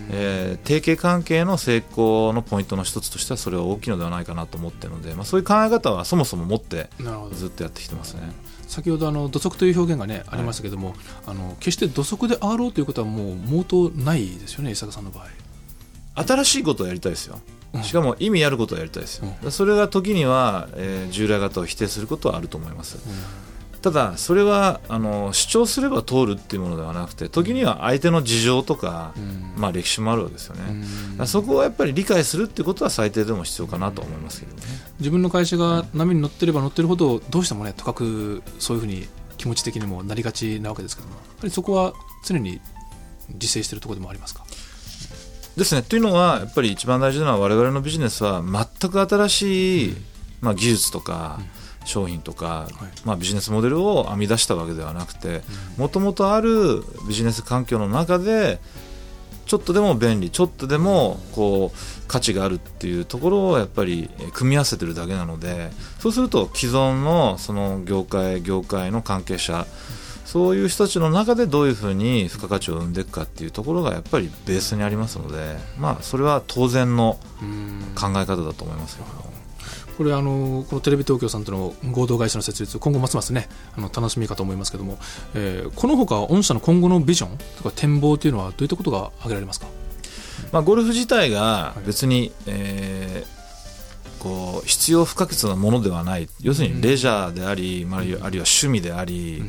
えー提携関係の成功のポイントの一つとしてはそれは大きいのではないかなと思っているので、まあ、そういう考え方はそもそも持ってずっとやってきてますね。先ほどあの土足という表現が、ね、ありましたけども、あの決して土足であろうということはもう毛頭ないですよね伊坂さんの場合。新しいことをやりたいですよ。うんしかも意味あることをやりたいですよ、それが時には、えー従来型を否定することはあると思います、ただそれはあの主張すれば通るっていうものではなくて時には相手の事情とか、ん。まあ、歴史もあるわけですよね、そこをやっぱり理解するっていうことは最低でも必要かなと思いますけどね、自分の会社が波に乗ってれば乗ってるほどどうしてもねとかくそういうふうに気持ち的にもなりがちなわけですけどもやっぱりそこは常に自制しているところでもありますか？ですね。というのはやっぱり一番大事なのは我々のビジネスは全く新しい、まあ、技術とか商品とか、はい。まあ、ビジネスモデルを編み出したわけではなくてもともとあるビジネス環境の中でちょっとでも便利ちょっとでもこう価値があるっていうところをやっぱりえー組み合わせてるだけなのでそうすると既存のその業界業界の関係者そういう人たちの中でどういうふうに付加価値を生んでいくかっていうところがやっぱりベースにありますので、まあ、それは当然の考え方だと思いますけども。これあのこのテレビ東京さんとの合同会社の設立今後ますますねあの楽しみかと思いますけども、えーこのほか御社の今後のビジョンとか展望というのはどういったことが挙げられますか？まあ、ゴルフ自体が別に、えーこう必要不可欠なものではない。要するにレジャーであり、まあ、あるいは趣味であり、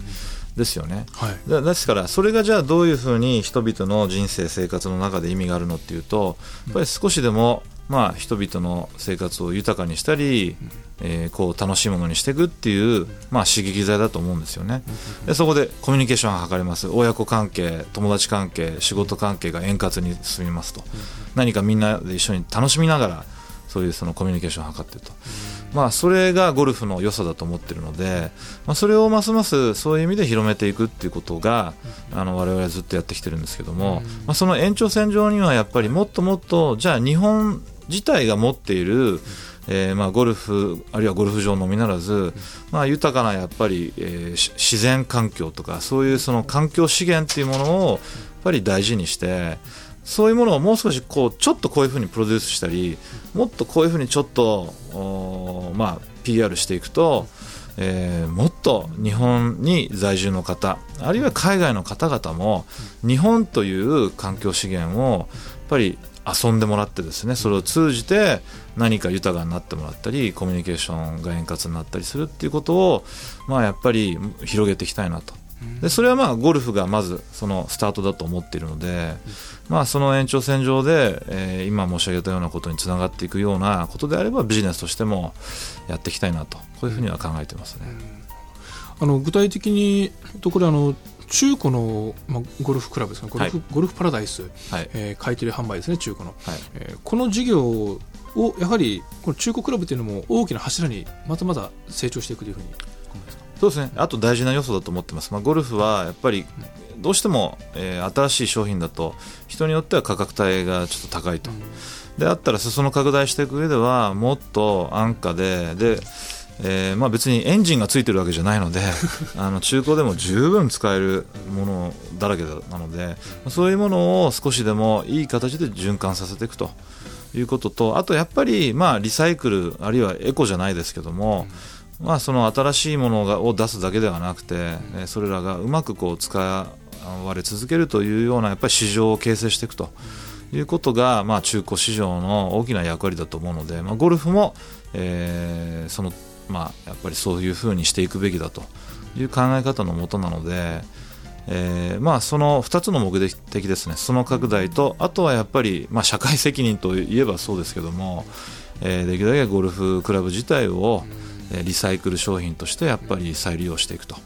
ですよね。はい。だですからそれがじゃあどういうふうに人々の人生生活の中で意味があるのっていうとやっぱり少しでもまあ人々の生活を豊かにしたり、えーこう楽しいものにしていくっていうまあ刺激剤だと思うんですよね。でそこでコミュニケーションが図れます。親子関係友達関係仕事関係が円滑に進みますと、何かみんなで一緒に楽しみながらそういうそのコミュニケーションを図っていると。まあ、それがゴルフの良さだと思ってるので、まあ、それをますますそういう意味で広めていくっていうことが、あの我々はずっとやってきてるんですけども、まあ、その延長線上にはやっぱりもっともっとじゃあ日本自体が持っている、えーまあゴルフあるいはゴルフ場のみならず、まあ、豊かなやっぱり、え自然環境とかそういうその環境資源っていうものをやっぱり大事にしてそういうものをもう少しこうちょっとこういうふうにプロデュースしたりもっとこういうふうにちょっとまあ PR していくと、えーもっと日本に在住の方あるいは海外の方々も日本という環境資源をやっぱり遊んでもらってですねそれを通じて何か豊かになってもらったりコミュニケーションが円滑になったりするっていうことを、まあ、やっぱり広げていきたいなと。でそれはまあゴルフがまずそのスタートだと思っているので、まあ、その延長線上で、えー今申し上げたようなことにつながっていくようなことであればビジネスとしてもやっていきたいなとこういうふうには考えてますね。あの具体的にとこれあの中古の、まあ、ゴルフクラブですね。ゴルフ,、はゴルフパラダイス、はい。えー買い取り販売ですね中古の、はい。えーこの事業をやはりこの中古クラブというのも大きな柱にまたまだ成長していくというふうにそうですね。あと大事な要素だと思ってます、まあ、ゴルフはやっぱりどうしても、えー新しい商品だと人によっては価格帯がちょっと高いと、であったら裾野拡大していく上ではもっと安価でで、えーまあ、別にエンジンがついてるわけじゃないので あの中古でも十分使えるものだらけなのでそういうものを少しでもいい形で循環させていくということとあとやっぱり、まあ、リサイクルあるいはエコじゃないですけども、まあ、その新しいものがを出すだけではなくて、えーそれらがうまくこう使われ続けるというようなやっぱり市場を形成していくと。いうことが、まあ、中古市場の大きな役割だと思うので、まあ、ゴルフも、えーそのまあ、やっぱりそういうふうにしていくべきだと。いう考え方のもとなので、えーまあ、その2つの目的ですね、その拡大と、あとはやっぱり、まあ、社会責任といえばそうですけども、えーできるだけゴルフクラブ自体を、えーリサイクル商品としてやっぱり再利用していくと、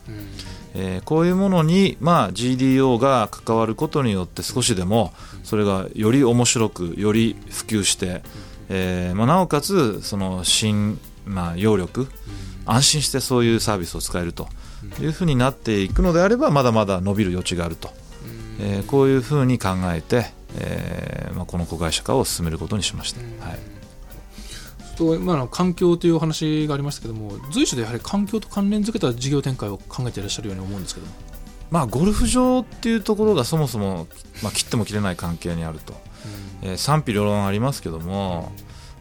えーこういうものに、まあ、GDO が関わることによって少しでもそれがより面白くより普及して、えーまあ、なおかつその新、まあ、揚力安心してそういうサービスを使えるというふうになっていくのであればまだまだ伸びる余地があると、えーこういうふうに考えて、えーまあ、この子会社化を進めることにしました。はいと今の環境というお話がありましたけども随所でやはり環境と関連づけた事業展開を考えていらっしゃるように思うんですけども。まあ、ゴルフ場っていうところがそもそも、まあ、切っても切れない関係にあると、えー賛否両論ありますけども、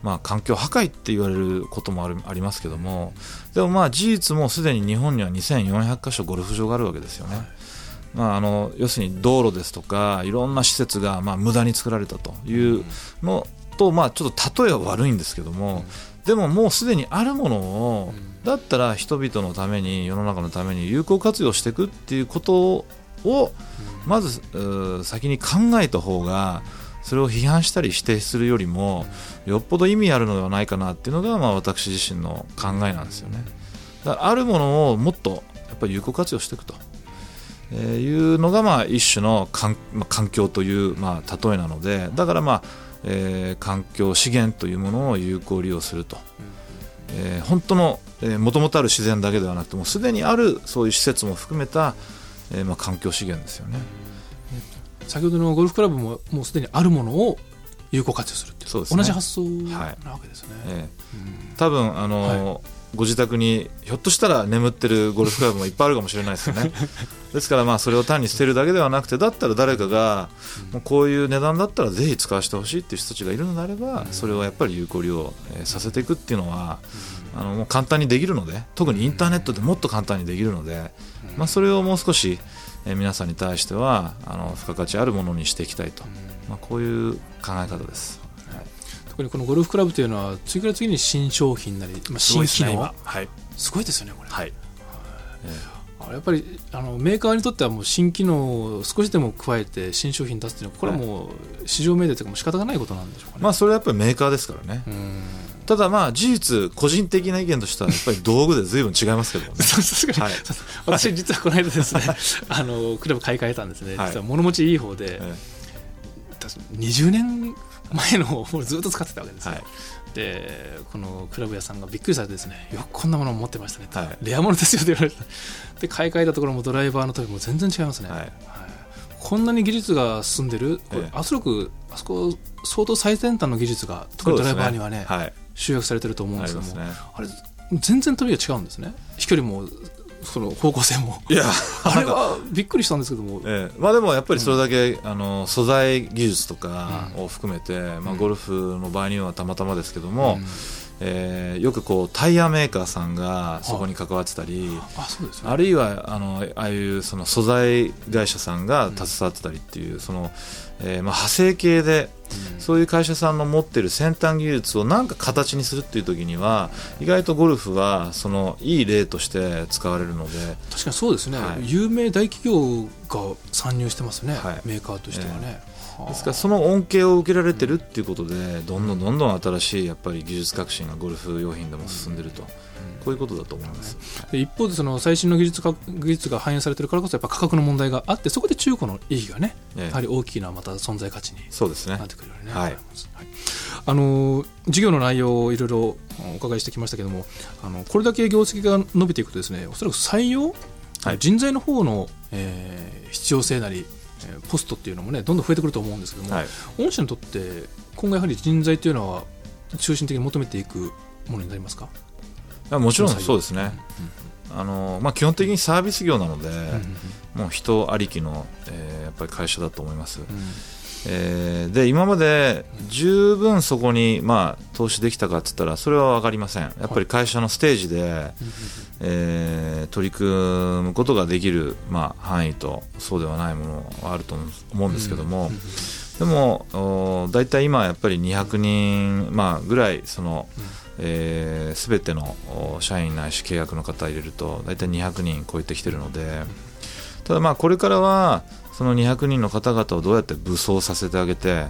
まあ、環境破壊って言われることもあるありますけどもでもまあ事実もすでに日本には2400箇所ゴルフ場があるわけですよね。まあ、あの要するに道路ですとかいろんな施設がまあ無駄に作られたというのと、まあ、ちょっと例えは悪いんですけども、でももうすでにあるものを、だったら人々のために世の中のために有効活用していくっていうことをまず先に考えた方がそれを批判したり否定するよりもよっぽど意味あるのではないかなっていうのが、まあ、私自身の考えなんですよね。だからあるものをもっとやっぱり有効活用していくと。えーいうのがまあ一種の環,、まあ、環境というまあ例えなのでだからまあ、えー環境資源というものを有効利用すると、えー本当のもともとある自然だけではなくてもうすでにあるそういう施設も含めた、えーまあ、環境資源ですよね。先ほどのゴルフクラブももうすでにあるものを有効活用するっていうそうですね。同じ発想なわけですね、ええ多分あのーご自宅にひょっとしたら眠ってるゴルフクラブもいっぱいあるかもしれないですよね ですからまあそれを単に捨てるだけではなくてだったら誰かがもうこういう値段だったらぜひ使わせてほしいっていう人たちがいるのであればそれをやっぱり有効利用えーさせていくっていうのはあのもう簡単にできるので特にインターネットでもっと簡単にできるのでまあそれをもう少しえー皆さんに対してはあの付加価値あるものにしていきたいと。まあこういう考え方です。特にこのゴルフクラブというのは次から次に新商品なり、まあ、新機能はい。すごいですよねこれ、はいあやっぱりあのメーカーにとってはもう新機能を少しでも加えて新商品出すっていうのはこれはもう市場命題というかもう仕方がないことなんでしょうかね、まあそれはやっぱりメーカーですからね。うん。ただまあ事実個人的な意見としてはやっぱり道具で随分違いますけどね。はい。私実はこの間ですね あのクラブ買い替えたんですね、はい。実は物持ちいい方で、え確か20年前のをずっと使ってたわけですよ、はいでこのクラブ屋さんがびっくりされてですねよくこんなものを持ってましたねって、はい。レアものですよって言われて。で買い替えたところもドライバーの時も全然違いますね、はい。こんなに技術が進んでる？これええ。圧力あそこ相当最先端の技術が特にドライバーにはねはい、集約されてると思うんあですけども、ね。あれ全然飛びが違うんですね。飛距離もその方向性も。いや、あれはびっくりしたんですけども、ええ。まあでもやっぱりそれだけ、あの素材技術とかを含めて、まあゴルフの場合にはたまたまですけども、えーよくこうタイヤメーカーさんがそこに関わってたり、あそうですね。あるいはあのああいうその素材会社さんが携わってたりっていう、その、えーまあ派生系で、そういう会社さんの持ってる先端技術をなんか形にするっていう時には意外とゴルフはそのいい例として使われるので、確かにそうですね、はい。有名大企業が参入してますね、はい。メーカーとしてはね、はあですからその恩恵を受けられてるっていうことでどんどんどんどん新しいやっぱり技術革新がゴルフ用品でも進んでると、こういうことだと思います。で一方でその最新の技術が技術が反映されてるからこそやっぱ価格の問題があってそこで中古の意義がね、ええ。やはり大きなまた存在価値にそうですね。なってくるようにね、はい。あのー事業の内容をいろいろお伺いしてきましたけどもあのこれだけ業績が伸びていくとですねおそらく採用、はい。人材の方の、えー必要性なり、えーポストっていうのもねどんどん増えてくると思うんですけども、はい。御社にとって今後やはり人材というのは中心的に求めていくものになりますか、いやもちろんそうですね、あのまあ、基本的にサービス業なので、もう人ありきの、えーやっぱり会社だと思います、えーで今まで十分そこに、まあ、投資できたかって言ったらそれは分かりません。やっぱり会社のステージで、えー取り組むことができる、まあ、範囲とそうではないものはあると思うんですけども、でもお大体今やっぱり200人、まあ、ぐらいその、えーー、全てのお社員ないし契約の方入れると大体200人超えてきてるので。ただまあこれからはその200人の方々をどうやって武装させてあげて、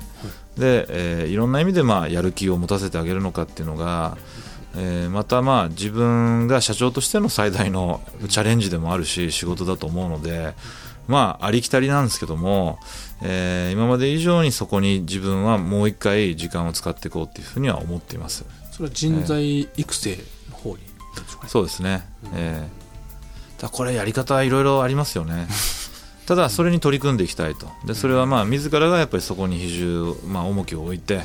で、えーいろんな意味でまあやる気を持たせてあげるのかっていうのが、えーまたまあ自分が社長としての最大のチャレンジでもあるし仕事だと思うので、まあ、ありきたりなんですけども、えー今まで以上にそこに自分はもう一回時間を使っていこうっていうふうには思っています。それは人材育成の方になるんでしょうかね。そうですね、えー。ただこれやり方はいろいろありますよねただそれに取り組んでいきたいと。でそれはまあ自らがやっぱりそこに比重、まあ、重きを置いて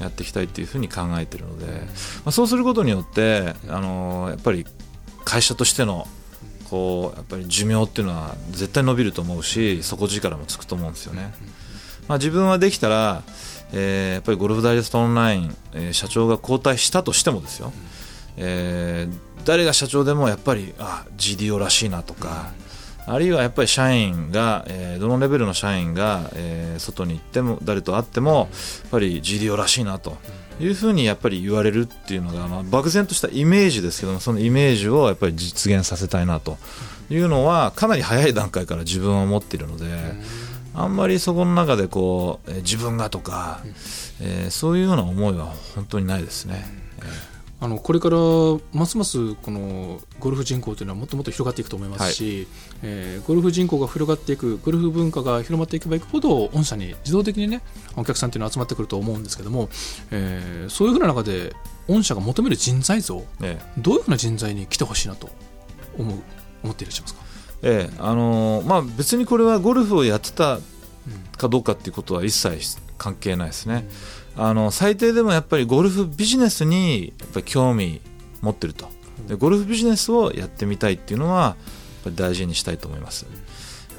やっていきたいっていうふうに考えているので、まあ、そうすることによって、あのやっぱり会社としてのこうやっぱり寿命っていうのは絶対伸びると思うし底力もつくと思うんですよね、まあ、自分はできたら、えーやっぱりゴルフダイジェストオンライン、えー社長が交代したとしてもですよ、えー誰が社長でもやっぱりあ GDO らしいなとか、あるいはやっぱり社員が、えーどのレベルの社員が、えー外に行っても誰と会ってもやっぱり GDO らしいなというふうにやっぱり言われるっていうのが、まあ、漠然としたイメージですけどもそのイメージをやっぱり実現させたいなというのはかなり早い段階から自分は思っているので。あんまりそこの中でこう、え自分がとか、えーそういうような思いは本当にないですね。あのこれからますますこのゴルフ人口というのはもっともっと広がっていくと思いますし、えーゴルフ人口が広がっていくゴルフ文化が広まっていけばいくほど御社に自動的にねお客さんというのは集まってくると思うんですけども、えーそういうふうな中で御社が求める人材像えどういうふうな人材に来てほしいなと思う思っていらっしゃいますか、えええあのーまあ、別にこれはゴルフをやってたかどうかっていうことは一切関係ないですね。あの最低でもやっぱりゴルフビジネスにやっぱり興味持ってると。でゴルフビジネスをやってみたいっていうのはやっぱり大事にしたいと思います。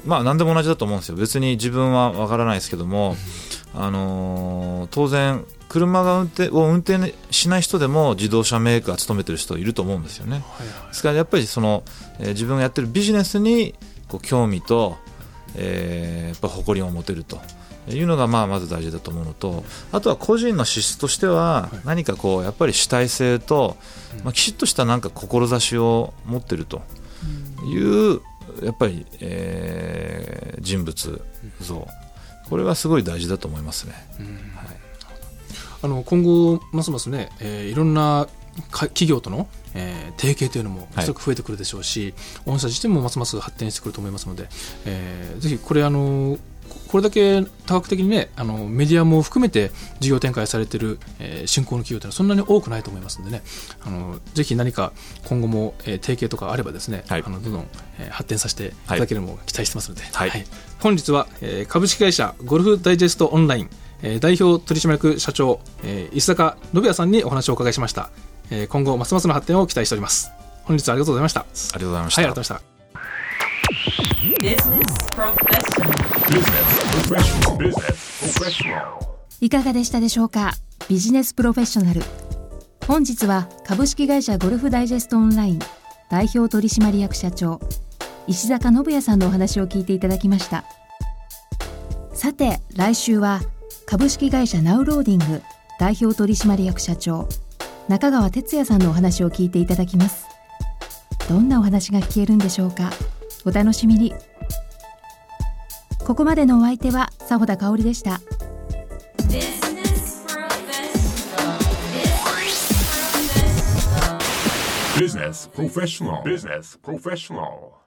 まあ何でも同じだと思うんですよ。別に自分はわからないですけども、あのー当然車が運転を運転しない人でも自動車メーカー勤めてる人いると思うんですよね。ですからやっぱりその、えー自分がやってるビジネスにこう興味と、えーやっぱ誇りを持てるというのがまあまず大事だと思うのとあとは個人の資質としては何かこうやっぱり主体性と、まあ、きちっとしたなんか志を持ってるというやっぱり、えー人物像。これはすごい大事だと思いますね。はい。あの今後ますますね、えーいろんなか企業との、えー提携というのもはい。すごく増えてくるでしょうし、御社自身もますます発展してくると思いますので、えーぜひこれあのここれだけ多角的にねあのメディアも含めて事業展開されている、えー新興の企業というのはそんなに多くないと思いますのでね。あのぜひ何か今後も、えー提携とかあればですね、はい。あのどんどん、えー発展させていただけるのも期待してますので、はい。本日は、えー株式会社ゴルフダイジェストオンライン、えー代表取締役社長、えー石坂信也さんにお話をお伺いしました、えー今後ますますの発展を期待しております。本日はありがとうございました。ありがとうございましはいた。ありがとうございましたいかがでしたでしょうか？ビジネスプロフェッショナル。本日は株式会社ゴルフダイジェストオンライン代表取締役社長石坂信也さんのお話を聞いていただきました。さて来週は株式会社ナウローディング代表取締役社長中川哲也さんのお話を聞いていただきます。どんなお話が聞けるんでしょうか？お楽しみに。ここまでのお相手は佐保田香織でした Business Professional. Business Professional.